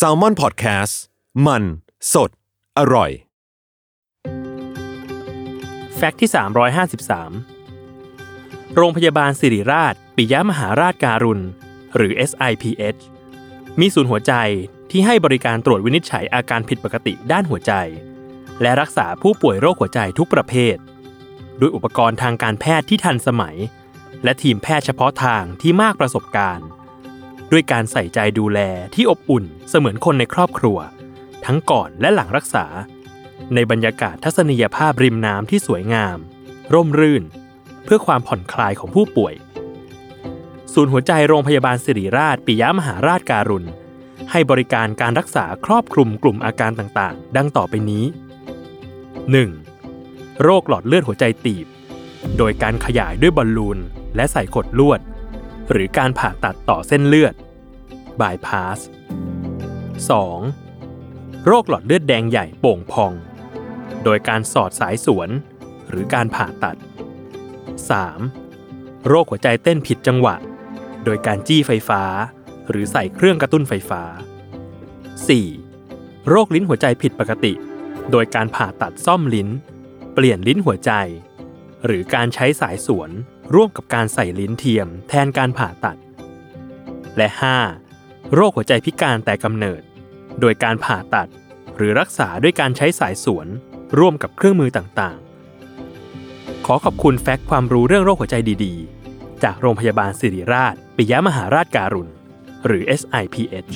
s a l ม o n PODCAST มัน สด อร่อย แฟกต์ที่ 353 โรงพยาบาลสิริราช ปิยมหาราชการุณ หรือ SIPH มีศูนย์หัวใจที่ให้บริการตรวจวินิจฉัยอาการผิดปกติด้านหัวใจ และรักษาผู้ป่วยโรคหัวใจทุกประเภท ด้วยอุปกรณ์ทางการแพทย์ที่ทันสมัย และทีมแพทย์เฉพาะทางที่มากประสบการณ์ ด้วยการใส่ใจดูแลที่อบอุ่นเสมือนคนในครอบครัว ทั้งก่อนและหลังรักษา ในบรรยากาศทัศนียภาพริมน้ำที่สวยงาม ร่มรื่น เพื่อความผ่อนคลายของผู้ป่วย ศูนย์หัวใจโรงพยาบาลสิริราชปิยมหาราชการุณ ให้บริการการรักษาครอบคลุมกลุ่มอาการต่างๆ ดังต่อไปนี้ 1. โรคหลอดเลือดหัวใจตีบ โดยการขยายด้วยบอลลูนและใส่ขดลวด หรือการผ่าตัดต่อเส้นเลือด bypass 2. โรคหลอดเลือดแดงใหญ่โป่งพอง โดยการสอดสายสวน หรือการผ่าตัด 3. โรคหัวใจเต้นผิดจังหวะ โดยการจี้ไฟฟ้า หรือใส่เครื่องกระตุ้นไฟฟ้า 4. โรคลิ้นหัวใจผิดปกติ โดยการผ่าตัดซ่อมลิ้น เปลี่ยนลิ้นหัวใจ หรือการใช้สายสวน ร่วมกับการใส่ลิ้นเทียมแทนการผ่าตัด และ 5. โรคหัวใจพิการแต่กำเนิด โดยการผ่าตัด หรือรักษาด้วยการใช้สายสวน ร่วมกับเครื่องมือต่างๆ ขอขอบคุณแฟกต์ความรู้เรื่องโรคหัวใจดีๆ จากโรงพยาบาลสิริราชปิยมหาราชการุณ หรือ SIPH